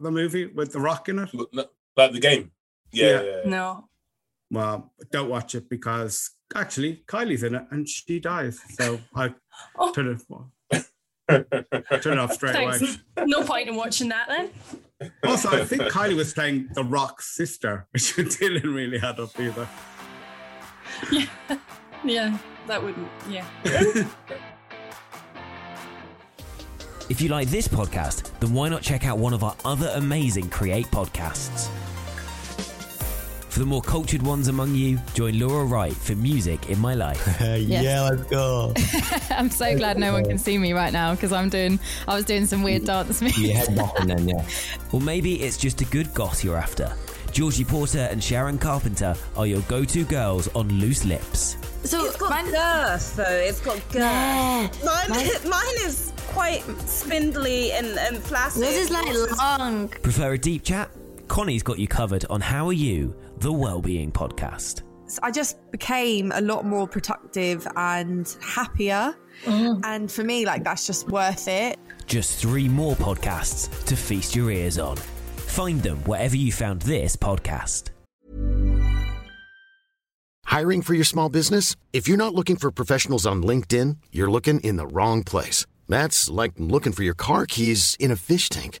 Speaker 2: The movie with the rock in it.
Speaker 3: Look, no, Like the game. Yeah.
Speaker 2: Yeah.
Speaker 3: yeah, yeah.
Speaker 1: No.
Speaker 2: Well, don't watch it because actually Kylie's in it and she dies. So I
Speaker 1: Oh.
Speaker 2: turn it turn it off straight away.
Speaker 1: No point in watching that then.
Speaker 2: Also, I think Kylie was playing the Rock's sister, which didn't really add up either.
Speaker 1: Yeah. Yeah. That wouldn't. Yeah.
Speaker 4: If you like this podcast, then why not check out one of our other amazing Create podcasts? For the more cultured ones among you, join Laura Wright for Music in My Life.
Speaker 5: Yeah, let's go.
Speaker 6: I'm so glad no one can see me right now because I'm doing. I was doing some weird dance moves.
Speaker 5: You head bopping then, yeah.
Speaker 4: Or maybe it's just a good goth you're after. Georgie Porter and Sharon Carpenter are your go to girls on Loose Lips.
Speaker 7: So
Speaker 8: It's got
Speaker 7: mine,
Speaker 8: girth, though. It's got girth.
Speaker 7: yeah,
Speaker 8: Mine,
Speaker 7: Mine-
Speaker 8: mine is quite spindly and, and flaccid.
Speaker 7: yours is like long.
Speaker 4: Prefer a deep chat? Connie's got you covered on How Are You, the Wellbeing Podcast.
Speaker 9: I just became a lot more productive and happier. Mm. And for me, like, that's just worth it.
Speaker 4: Just three more podcasts to feast your ears on. Find them wherever you found this podcast.
Speaker 10: Hiring for your small business? If you're not looking for professionals on LinkedIn, you're looking in the wrong place. That's like looking for your car keys in a fish tank.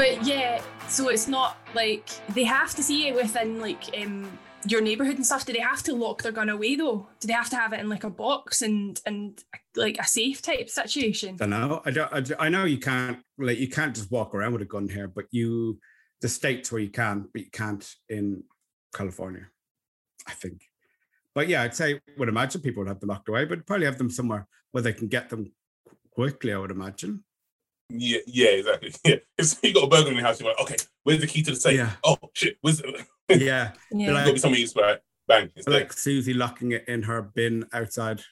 Speaker 1: But yeah, so it's not like they have to see it within like um your neighborhood and stuff. Do they have to lock their gun away though? Do they have to have it in like a box and and like a safe type situation?
Speaker 2: don't know. I don't. I, don't- I know you can't like you can't just walk around with a gun here, but you the states where you can, but you can't in California. I think. But yeah, I'd say would imagine people would have them locked away, but probably have them somewhere where they can get them quickly. I would imagine.
Speaker 3: Yeah, yeah, exactly. Yeah, if you got a burglar in your house, you're like, okay, where's the key to the safe?
Speaker 2: Yeah.
Speaker 3: Oh shit, where's the...
Speaker 2: Yeah,
Speaker 1: Yeah.
Speaker 3: There's got to be something you right? Bang. It's there.
Speaker 2: like Suzie locking it in her bin outside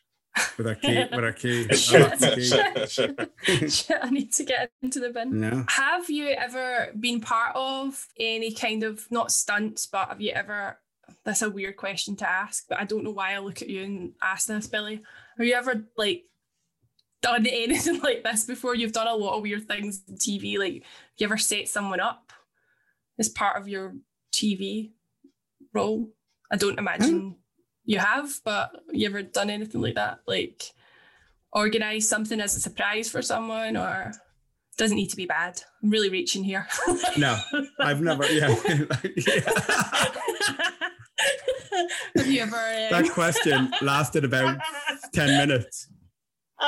Speaker 2: with her key. with her key.
Speaker 1: Shit,
Speaker 2: unlocked the key.
Speaker 1: Shit, I need to get into the bin.
Speaker 2: No.
Speaker 1: Have you ever been part of any kind of not stunts, but have you ever? That's a weird question to ask, but I don't know why I look at you and ask this, Billy. Have you ever like done anything like this before? You've done a lot of weird things on TV. Like, you ever set someone up as part of your TV role? I don't imagine you have, but you ever done anything like that? Like, organize something as a surprise for someone, or doesn't need to be bad. I'm really reaching here.
Speaker 2: No, I've never. Yeah,
Speaker 1: Have you ever? um,
Speaker 2: that question lasted about ten minutes.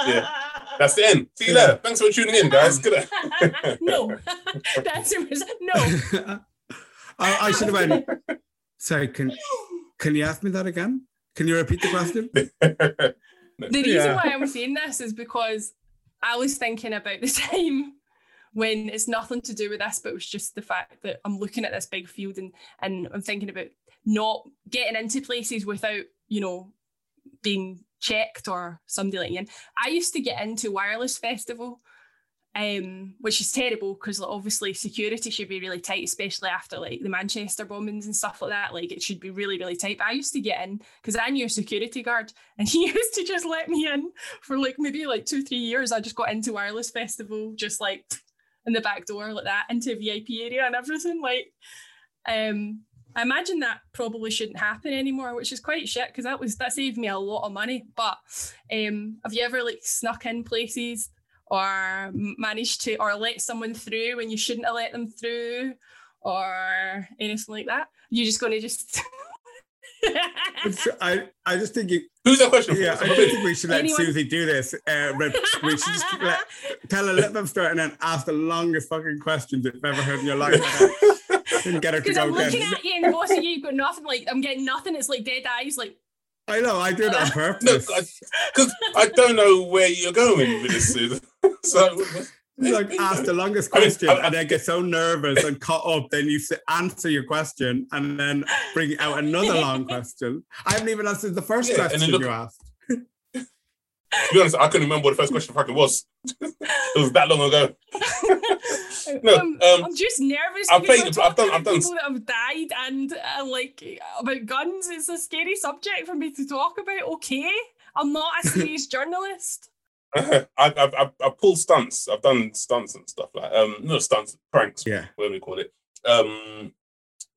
Speaker 3: Yeah. That's the end. See you later. Thanks for tuning in, guys. Um, Good.
Speaker 1: no. the answer was no.
Speaker 2: I, I should have went. Sorry, can can you ask me that again? Can you repeat the question?
Speaker 1: The reason
Speaker 2: Yeah.
Speaker 1: why I'm saying this is because I was thinking about the time when it's nothing to do with this, but it was just the fact that I'm looking at this big field and and I'm thinking about not getting into places without, you know, being checked or somebody you in. I used to get into Wireless Festival, um, which is terrible because like, obviously security should be really tight, especially after like the Manchester bombings and stuff like that. Like it should be really, really tight. But I used to get in because I knew a security guard and he used to just let me in for like maybe like two, three years. I just got into Wireless Festival, just like in the back door like that, into VIP area and everything. Like, um, I imagine that probably shouldn't happen anymore, which is quite shit because that was that saved me a lot of money. But um, have you ever like snuck in places or managed to or let someone through when you shouldn't have let them through or anything like that? You're just gonna just
Speaker 2: I, I just think you.
Speaker 3: Who's that question?
Speaker 2: Yeah,
Speaker 3: for?
Speaker 2: I just think we should let
Speaker 1: Anyone-
Speaker 2: Suzie do this. Uh, we should just let, tell her, let them of story and then ask the longest fucking questions you've ever heard in your life. and get her to
Speaker 1: because
Speaker 2: go
Speaker 1: I'm looking
Speaker 2: again.
Speaker 1: at you and both of you, you've got nothing. Like I'm getting nothing. It's like dead eyes. Like
Speaker 2: I know, I do it on purpose.
Speaker 3: because I don't know where you're going with this. Susan. so
Speaker 2: It's like ask the longest
Speaker 3: I mean,
Speaker 2: question
Speaker 3: I-
Speaker 2: and then get so nervous and caught up. Then you answer your question and then bring out another long question. I haven't even answered the first
Speaker 3: Yeah, and
Speaker 2: question
Speaker 3: look-
Speaker 2: you asked.
Speaker 3: to be honest, I couldn't remember what the first question fucking was. It was that long ago. No,
Speaker 1: I'm,
Speaker 3: um,
Speaker 1: I'm just nervous.
Speaker 3: I've played- I've done- I've done-
Speaker 1: people that have died and uh, like about guns. It's a scary subject for me to talk about. Okay, I'm not a serious journalist.
Speaker 3: I've, I've, I've, I've pulled stunts. I've done stunts and stuff like um no stunts, pranks,
Speaker 2: Yeah.
Speaker 3: whatever we call it. Um,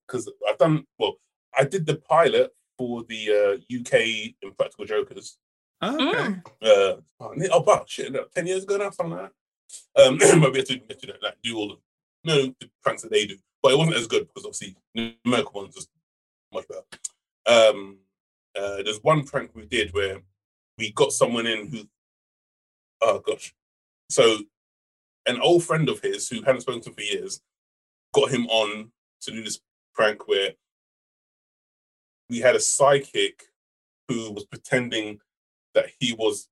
Speaker 3: because I've done well. I did the pilot for the uh, UK Impractical Jokers.
Speaker 2: Oh, okay.
Speaker 3: Uh, oh, oh wow, shit, no, ten years ago now, something like that. Um, but we had to, we had to like, do all the no the pranks that they do, but it wasn't as good because obviously the American ones was much better. Um, uh, there's one prank we did where we got someone in who, oh gosh, so an old friend of his who hadn't spoken to him for years got him on to do this prank where we had a psychic who was pretending that he was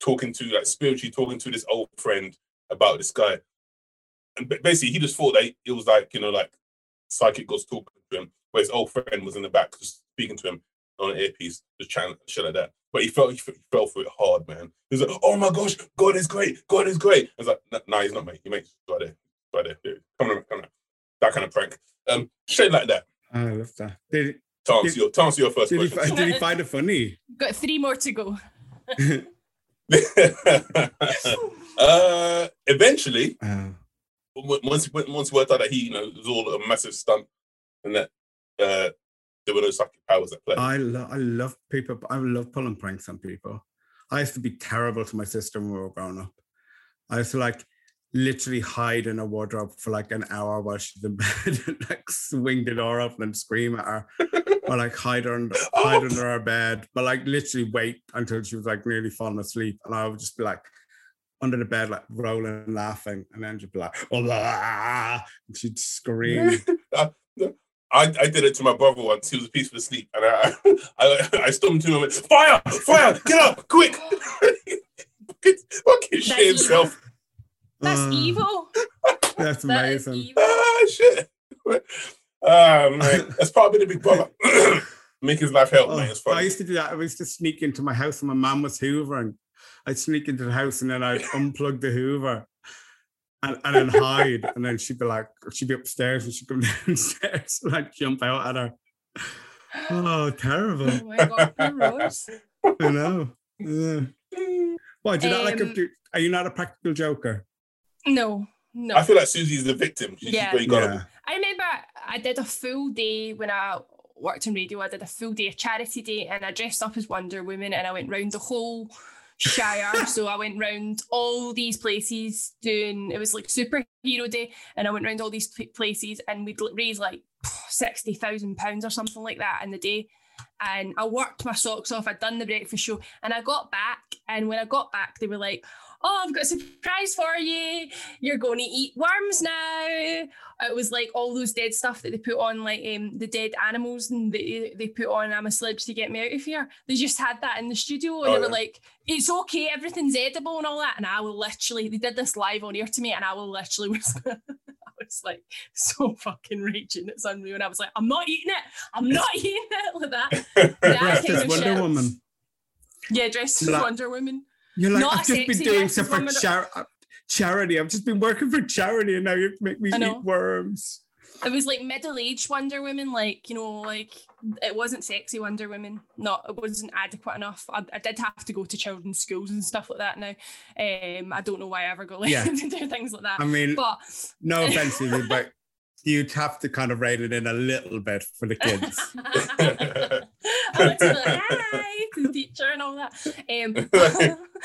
Speaker 3: talking to like spiritually talking to this old friend about this guy and basically he just thought that it was like you know like psychic gods talking to him, where his old friend was in the back just speaking to him on an earpiece, just chatting shit like that. But he felt he fell for it hard, man. He was like, "Oh my gosh, God is great, God is great." I was like, "No, nah, he's not, mate. He makes right there, right there. Come on, come on." That kind of prank, um, shit like that.
Speaker 2: I love that. Did,
Speaker 3: To answer your, to your first
Speaker 2: did he,
Speaker 3: question.
Speaker 2: fi- did he find it funny?
Speaker 1: Got three more to go.
Speaker 3: uh, eventually,
Speaker 2: Oh.
Speaker 3: once once he worked out that he, you know, it was all a massive stunt, and that uh, there were no psychic powers at play.
Speaker 2: I love I love people. I love pulling pranks on people. I used to be terrible to my sister when we were growing up. I used to like literally hide in a wardrobe for like an hour while she's in bed and like swing the door up and scream at her. or like hide her under, oh. hide
Speaker 3: Oh.
Speaker 2: under her bed. But like literally wait until she was like nearly falling asleep. And I would just be like under the bed, like rolling and laughing. And then she'd be like, oh, and she'd scream.
Speaker 3: I, I did it to my brother once. He was peaceful asleep, and I I, I stormed to him and went, "Fire! Fire! Get up, quick!" Fucking shit himself.
Speaker 1: That's
Speaker 2: Uh,
Speaker 1: evil.
Speaker 2: That's
Speaker 1: That is
Speaker 2: amazing.
Speaker 1: evil.
Speaker 3: Ah, shit. Ah, man, that's probably the big problem. Make his life hell,
Speaker 2: Oh,
Speaker 3: man. It's
Speaker 2: I used to do that. I used to sneak into my house and my mom was hoovering. I'd sneak into the house and then I'd unplug the hoover and, and then hide. And then she'd be like, she'd be upstairs and she'd come downstairs and I'd jump out at her. Oh, terrible.
Speaker 1: Oh my god.
Speaker 2: I know. Yeah. Why, do you not like a,
Speaker 1: Um,
Speaker 2: are you not a practical joker?
Speaker 1: No, no.
Speaker 3: I feel like Suzie's the victim. She's
Speaker 1: Yeah.
Speaker 3: very gullible.
Speaker 2: Yeah.
Speaker 1: I remember I did a full day when I worked in radio. I did a full day of charity day, and I dressed up as Wonder Woman, and I went round the whole Shire. so I went round all these places doing. It was like superhero day, and I went round all these places, and we'd raise like sixty thousand pounds or something like that in the day. And I worked my socks off. I'd done the breakfast show, and I got back. And when I got back, they were like, "Oh, I've got a surprise for you. You're going to eat worms now." It was like all those dead stuff that they put on, like um, the dead animals, and they they put on "I'm a celeb to get me out of here." They just had that in the studio, and
Speaker 3: Oh,
Speaker 1: they were
Speaker 3: yeah.
Speaker 1: like, "It's okay, everything's edible and all that." And I will literally, they did this live on air to me, and I will literally was. I was like so fucking raging. It's unreal. And I was like, I'm not eating it. I'm not eating it like that.
Speaker 2: Dressed as Wonder. Woman.
Speaker 1: Yeah, dressed as Wonder Woman.
Speaker 2: You're like,
Speaker 1: Not
Speaker 2: I've just been doing stuff for char- uh, charity. I've just been working for charity and now you make me eat worms.
Speaker 1: It was like middle-aged Wonder Woman, like you know, like it wasn't sexy Wonder Woman. Not it wasn't adequate enough. I, I did have to go to children's schools and stuff like that. Now, um, I don't know why I ever got let
Speaker 2: Yeah.
Speaker 1: to do things like that.
Speaker 2: I mean,
Speaker 1: but
Speaker 2: No offense to you, but you'd have to kind of rate it in a little bit for the kids.
Speaker 1: I to be like, hi to the teacher and all that. Um,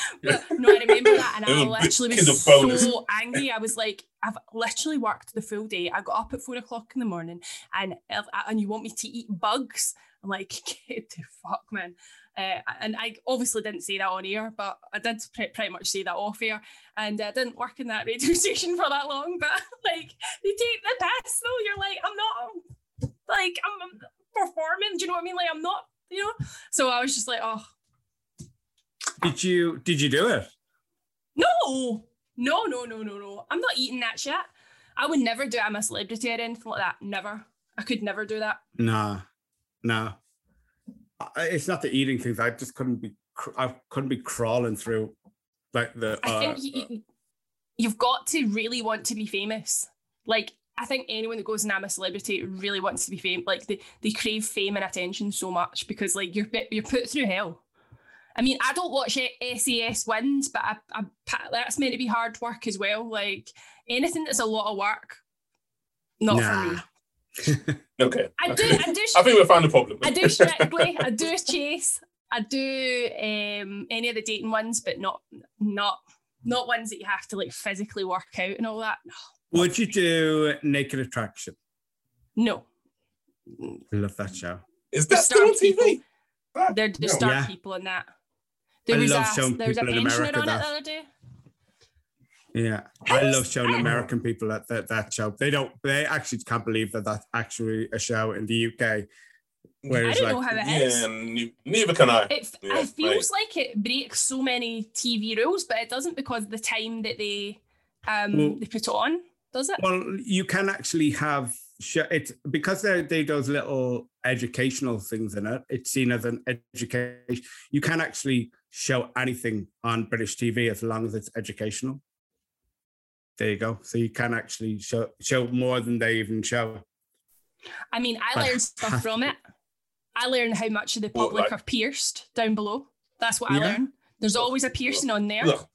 Speaker 1: but no, I remember that, and I literally was so angry. I was like, I've literally worked the full day. I got up at four o'clock in the morning, and uh, and you want me to eat bugs? I'm like, get the fuck, man. Uh, and I obviously didn't say that on air, but I did pre- pretty much say that off air. And I didn't work in that radio station for that long. But like, you take the piss, though. You're like, I'm not, like, I'm performing. Do you know what I mean? Like, I'm not, you know. So I was just like, oh
Speaker 2: Did you did you do it?
Speaker 1: no, no, no, no, no, no. I'm not eating that shit. I would never do. it. I'm a celebrity or anything like that. Never. I could never do that.
Speaker 2: Nah, nah. It's not the eating things. I just couldn't be. I couldn't be crawling through like the.
Speaker 1: I
Speaker 2: Uh,
Speaker 1: think you, you've got to really want to be famous. Like I think anyone that goes and I'm a celebrity really wants to be famous. Like they, they crave fame and attention so much because like you're you're put through hell. I mean, I don't watch A- SAS wins, but I, I, that's meant to be hard work as well. Like anything that's a lot of work, not for me.
Speaker 3: Okay.
Speaker 1: I do. I do.
Speaker 3: I think we found the problem.
Speaker 1: I do strictly. I do chase. I do um, any of the dating ones, but not not not ones that you have to like physically work out and all that.
Speaker 2: Would you do Naked Attraction?
Speaker 1: No,
Speaker 2: I love that show.
Speaker 3: Is that still on
Speaker 1: star
Speaker 3: TV?
Speaker 1: they're the
Speaker 3: No.
Speaker 1: star
Speaker 2: Yeah.
Speaker 1: people in that. There
Speaker 2: I
Speaker 1: was
Speaker 2: love
Speaker 1: a
Speaker 2: showing
Speaker 1: there was a
Speaker 2: people in
Speaker 1: pensioner
Speaker 2: America
Speaker 1: on it
Speaker 2: that.
Speaker 1: the other day.
Speaker 2: Yeah, I love showing American people at that, that show. They don't. They actually can't believe that that's actually a show in the UK. Whereas,
Speaker 1: don't
Speaker 2: like,
Speaker 1: know how it is.
Speaker 3: Yeah, neither can I.
Speaker 1: It,
Speaker 3: Yeah,
Speaker 1: it feels like it breaks so many TV rules, but it doesn't because of the time that they um
Speaker 2: Well-
Speaker 1: they put it on. does it?
Speaker 2: Well, you can actually have sh- it's because they they those little educational things in it. It's seen as an education. You can actually show anything on British TV as long as it's educational. There you go. So you can actually show show more than they even show.
Speaker 1: I mean, I learned stuff from it. I learned how much of the
Speaker 2: What,
Speaker 1: public
Speaker 2: like-
Speaker 1: are pierced down below. That's what I learned. There's always a piercing on there
Speaker 3: Ugh.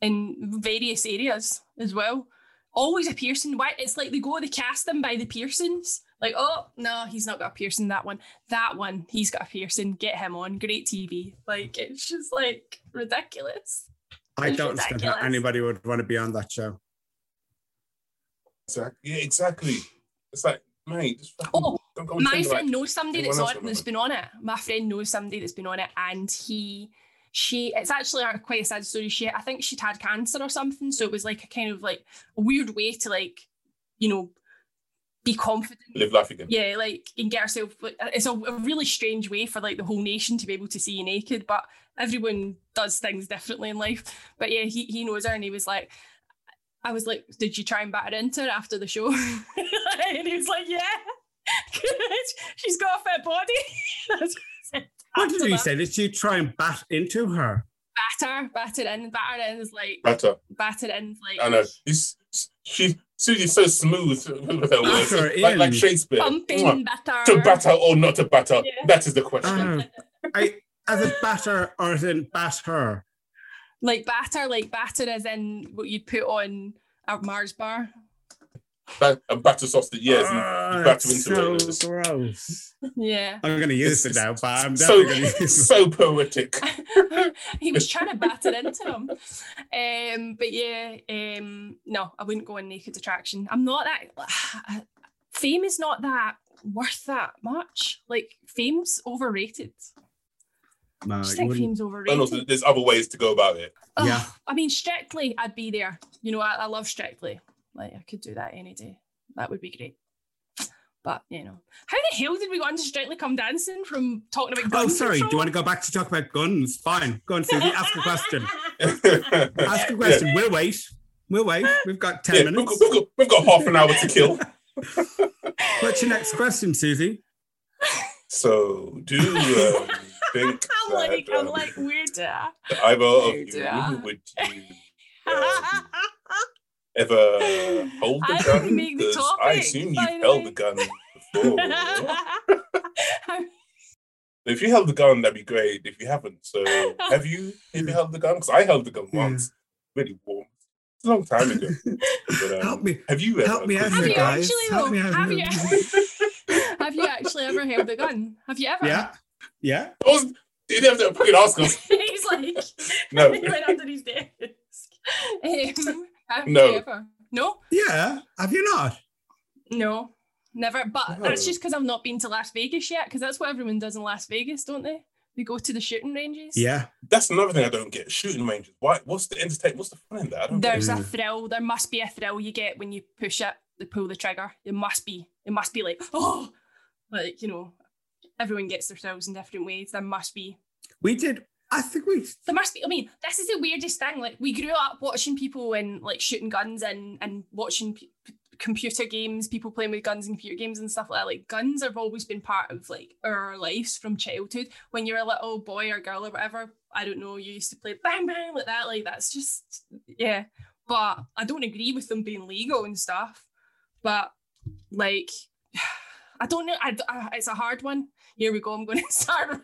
Speaker 1: in various areas as well. Always a piercing. Why? It's like they go, they cast them by the piercings. Like, oh no, he's not got a piercing. That one, that one, he's got a piercing. Get him on. Great TV. Like it's just like ridiculous.
Speaker 2: I
Speaker 1: It's
Speaker 2: don't understand how anybody would want to be on that show.
Speaker 3: Exactly. Yeah, exactly. It's like, mate, just fucking
Speaker 1: Oh,
Speaker 3: don't go and
Speaker 1: my friend
Speaker 3: like
Speaker 1: knows somebody that's on
Speaker 3: else
Speaker 1: that's been on it. My friend knows somebody that's been on it, and he, she, it's actually a, quite a sad story. She, I think she'd had cancer or something, so it was like a kind of like a weird way to like, you know, be confident.
Speaker 3: live life again.
Speaker 1: Yeah, like and get herself. Like, it's a, a really strange way for like the whole nation to be able to see you naked, but everyone does things differently in life. But yeah, he he knows her, and he was like. I was like, did you try and batter into her after the show? and he was like, yeah. She's got a fit body. That's what
Speaker 2: What did he say? Did you try and bat into her?
Speaker 1: Batter, batter in, batter in is like
Speaker 3: Batter.
Speaker 1: batter in is like
Speaker 3: I know. He's, she Suzie's so smooth with her ah.
Speaker 2: words.
Speaker 3: Like, like. Shakespeare.
Speaker 1: pumping
Speaker 3: Mwah.
Speaker 1: batter.
Speaker 3: To batter or not to batter?
Speaker 1: Yeah.
Speaker 3: That is the question.
Speaker 2: Oh, I, as a batter or as in batter?
Speaker 1: Like batter, like batter as in what you'd put on a Mars bar.
Speaker 3: Ba- and batter sauce that yes, you,
Speaker 2: Ah,
Speaker 3: batter into
Speaker 2: so
Speaker 3: It's
Speaker 2: gross.
Speaker 1: Yeah.
Speaker 2: I'm going to use
Speaker 3: It's
Speaker 2: it now, but I'm
Speaker 3: so
Speaker 2: going to use it.
Speaker 3: so poetic.
Speaker 1: he was trying to batter into him. Um, but yeah, um, no, I wouldn't go on naked attraction. I'm not that fame is not that worth that much. Like fame's overrated.
Speaker 2: No,
Speaker 1: I just think
Speaker 2: wouldn't-
Speaker 1: fame's
Speaker 3: I
Speaker 1: overrated.
Speaker 3: know there's- there's other ways to go about it.
Speaker 1: Ugh,
Speaker 2: Yeah.
Speaker 1: I mean, Strictly, I'd be there. You know, I, I love Strictly. Like, I could do that any day. That would be great. But, you know, how the hell did we go on to Strictly Come Dancing from talking about guns?
Speaker 2: Oh, sorry. Do you want to go back to talk about guns? Fine. Go on, Suzie. Ask a question. Ask a question. We'll wait. We'll wait. We've got 10
Speaker 3: Yeah,
Speaker 2: minutes.
Speaker 3: we've, got, we've got half an hour to kill.
Speaker 2: What's your next question, Suzie?
Speaker 3: So, do you um, think
Speaker 1: I'm
Speaker 3: that
Speaker 1: like, I'm
Speaker 3: um,
Speaker 1: like, weird. uh,
Speaker 3: that either of you would you um, ever hold the
Speaker 1: I
Speaker 3: gun?
Speaker 1: didn't make the
Speaker 3: 'Cause I assume you've
Speaker 1: the
Speaker 3: held
Speaker 1: way.
Speaker 3: the gun before. if you held the gun, that'd be great. If you haven't, so have you? Have you held the gun? Because I held the gun once. Really warm. It's a long time ago. But, um,
Speaker 2: Help me.
Speaker 3: Have you ever?
Speaker 2: Help me out
Speaker 1: Have
Speaker 2: here,
Speaker 1: you
Speaker 2: guys.
Speaker 1: actually,
Speaker 2: Help me out
Speaker 1: Have
Speaker 2: here.
Speaker 1: you, have you actually ever held a gun? Have you ever?
Speaker 2: Yeah. Yeah.
Speaker 3: I was, you didn't have to fucking ask us.
Speaker 1: He's like,
Speaker 3: No.
Speaker 1: he went under his desk. Um, have
Speaker 3: No.
Speaker 1: you ever? No,
Speaker 2: Yeah. Have you not?
Speaker 1: no, never. But
Speaker 3: No.
Speaker 1: that's just because I've not been to Las Vegas yet. Because that's what everyone does in Las Vegas, don't they? They go to the shooting ranges.
Speaker 2: Yeah.
Speaker 3: That's another thing I don't get. Shooting ranges. Why? What's the entertainment? What's the fun in that? I don't get
Speaker 1: There's
Speaker 3: it.
Speaker 1: a mm. thrill. There must be a thrill you get when you push it, they pull the trigger. It must be. It must be like, oh, like you know, everyone gets their thrills in different ways. There must be.
Speaker 2: We did. I think we.
Speaker 1: There must be. I mean, this is the weirdest thing. Like, we grew up watching people and like shooting guns and and watching p- computer games, people playing with guns and computer games and stuff like that. Like, guns have always been part of like our lives from childhood. When you're a little boy or girl or whatever, I don't know, you used to play bang bang like that. Like, that's just yeah. But I don't agree with them being legal and stuff. But like, I don't know. I, I- it's a hard one. Here we go. I'm going to start.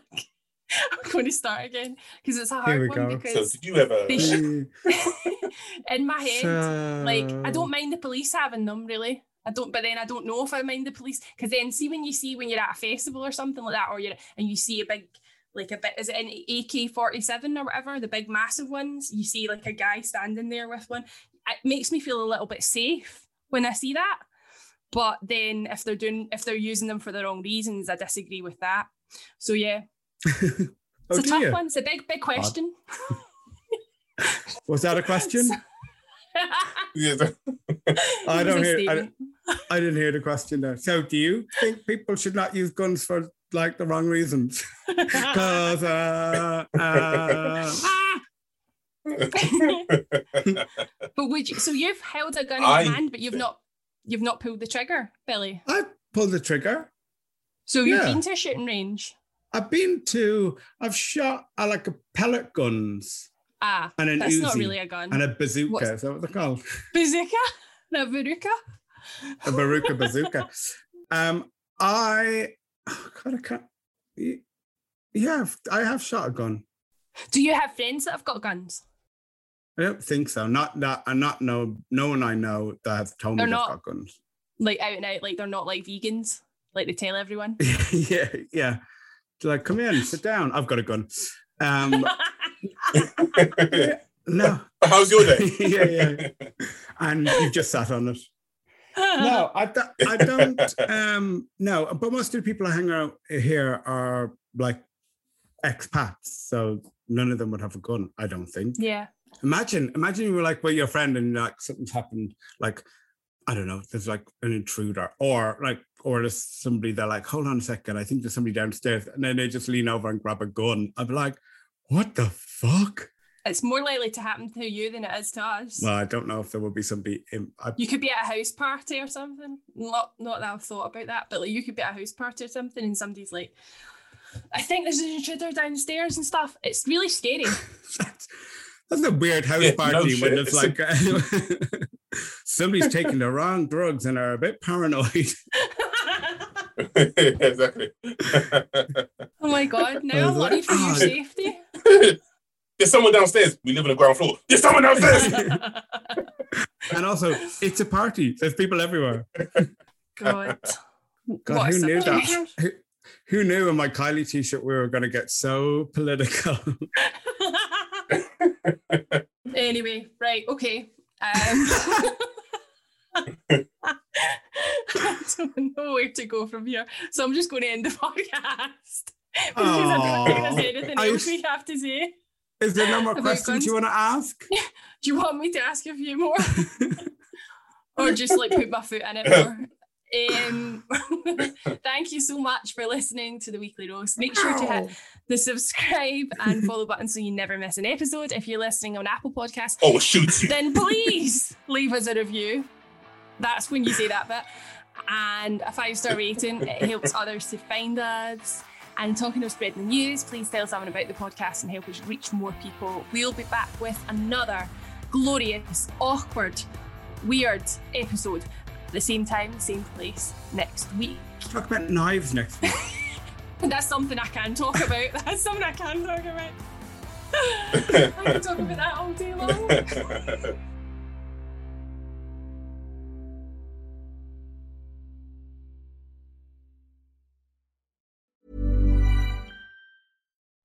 Speaker 1: I'm going to start again because it's a hard one
Speaker 2: go.
Speaker 1: because
Speaker 3: So, did you ever?
Speaker 1: they in my head, like I don't mind the police having them really. I don't, but then I don't know if I mind the police because then see when you see when you're at a festival or something like that, or you're and you see a big like a bit is it an AK forty seven or whatever the big massive ones? You see like a guy standing there with one. It makes me feel a little bit safe when I see that. But then if they're doing if they're using them for the wrong reasons, I disagree with that. So yeah, it's
Speaker 2: Oh,
Speaker 1: a tough
Speaker 2: you?
Speaker 1: one. It's a big big question.
Speaker 2: Was that a question? I don't hear. I. I didn't hear the question there. So, do you think people should not use guns for like the wrong reasons? Because uh, uh,
Speaker 1: but would you? So you've held a gun in
Speaker 2: I-
Speaker 1: your hand, but you've not you've not pulled the trigger, Billy.
Speaker 2: I pulled the trigger.
Speaker 1: So you've
Speaker 2: Yeah.
Speaker 1: been to a shooting range.
Speaker 2: I've been to, I've shot I like a pellet guns
Speaker 1: Ah,
Speaker 2: and an
Speaker 1: that's
Speaker 2: Uzi
Speaker 1: not really a gun.
Speaker 2: and a bazooka.
Speaker 1: What's-
Speaker 2: Is that what they're called?
Speaker 1: bazooka, a bazooka.
Speaker 2: a Baruka bazooka. Um, I, oh God, I can't. Yeah, I've- shot a gun.
Speaker 1: Do you have friends that have got guns?
Speaker 2: I don't think so. Not that. I not know. No one I know that has told me
Speaker 1: They're
Speaker 2: they've
Speaker 1: not-
Speaker 2: got guns.
Speaker 1: Like out and out, like they're not like vegans, like they tell everyone.
Speaker 2: yeah, yeah. They're like, come in, sit down. I've got a gun. Um, no.
Speaker 3: How's your day?
Speaker 2: yeah, yeah. And you've just sat on it. no, I, do- I don't. Um, no, but most of the people I hang out here are like expats, so none of them would have a gun. I don't think.
Speaker 1: Yeah.
Speaker 2: Imagine, imagine you were like with your friend and like something's happened, like I don't know, there's like an intruder, or like, or there's somebody they're like, hold on a second, I think there's somebody downstairs, and then they just lean over and grab a gun. I'd be like, what the fuck?
Speaker 1: It's more likely to happen to you than it is to us.
Speaker 2: Well, I don't know if there would be somebody in. I,
Speaker 1: You could be at a house party or something. Not not that I've thought about that, but like you could be at a house party or something, and somebody's like, "I think there's an intruder downstairs and stuff." It's really scary.
Speaker 2: That's a weird house
Speaker 3: Yeah, no
Speaker 2: party when
Speaker 3: shit.
Speaker 2: it's like uh, somebody's taking the wrong drugs and are a bit paranoid.
Speaker 3: exactly.
Speaker 1: oh my god! Now I'm
Speaker 2: like,
Speaker 1: worried for your safety.
Speaker 3: There's someone downstairs. We live on the ground floor. There's someone downstairs.
Speaker 2: and also, it's a party. There's people everywhere.
Speaker 1: God.
Speaker 2: God,
Speaker 1: What,
Speaker 2: who knew that? Who, who knew in my Kylie t-shirt we were going to get so political?
Speaker 1: Anyway, right, okay. Um, I don't know where to go from here, so I'm just going to end the podcast because I don't think there's anything else we have to say.
Speaker 2: Is there no more questions
Speaker 1: guns?
Speaker 2: you want to ask?
Speaker 1: Do you want me to ask a few more, or just like put my foot in it more? Um, thank you so much for listening to the weekly roast. Make sure to hit the subscribe and follow button so you never miss an episode. If you're listening on Apple Podcasts,
Speaker 3: Oh, shoot
Speaker 1: then please leave us a review. That's when you say that bit. And a five star rating. It helps others to find us. And talking of spreading the news, please tell someone about the podcast and help us reach more people. We'll be back with another glorious, awkward, weird episode at the same time, same place next week.
Speaker 2: Talk about knives next week.
Speaker 1: That's something I can talk about. That's something I can talk about. I can talk about that all day long.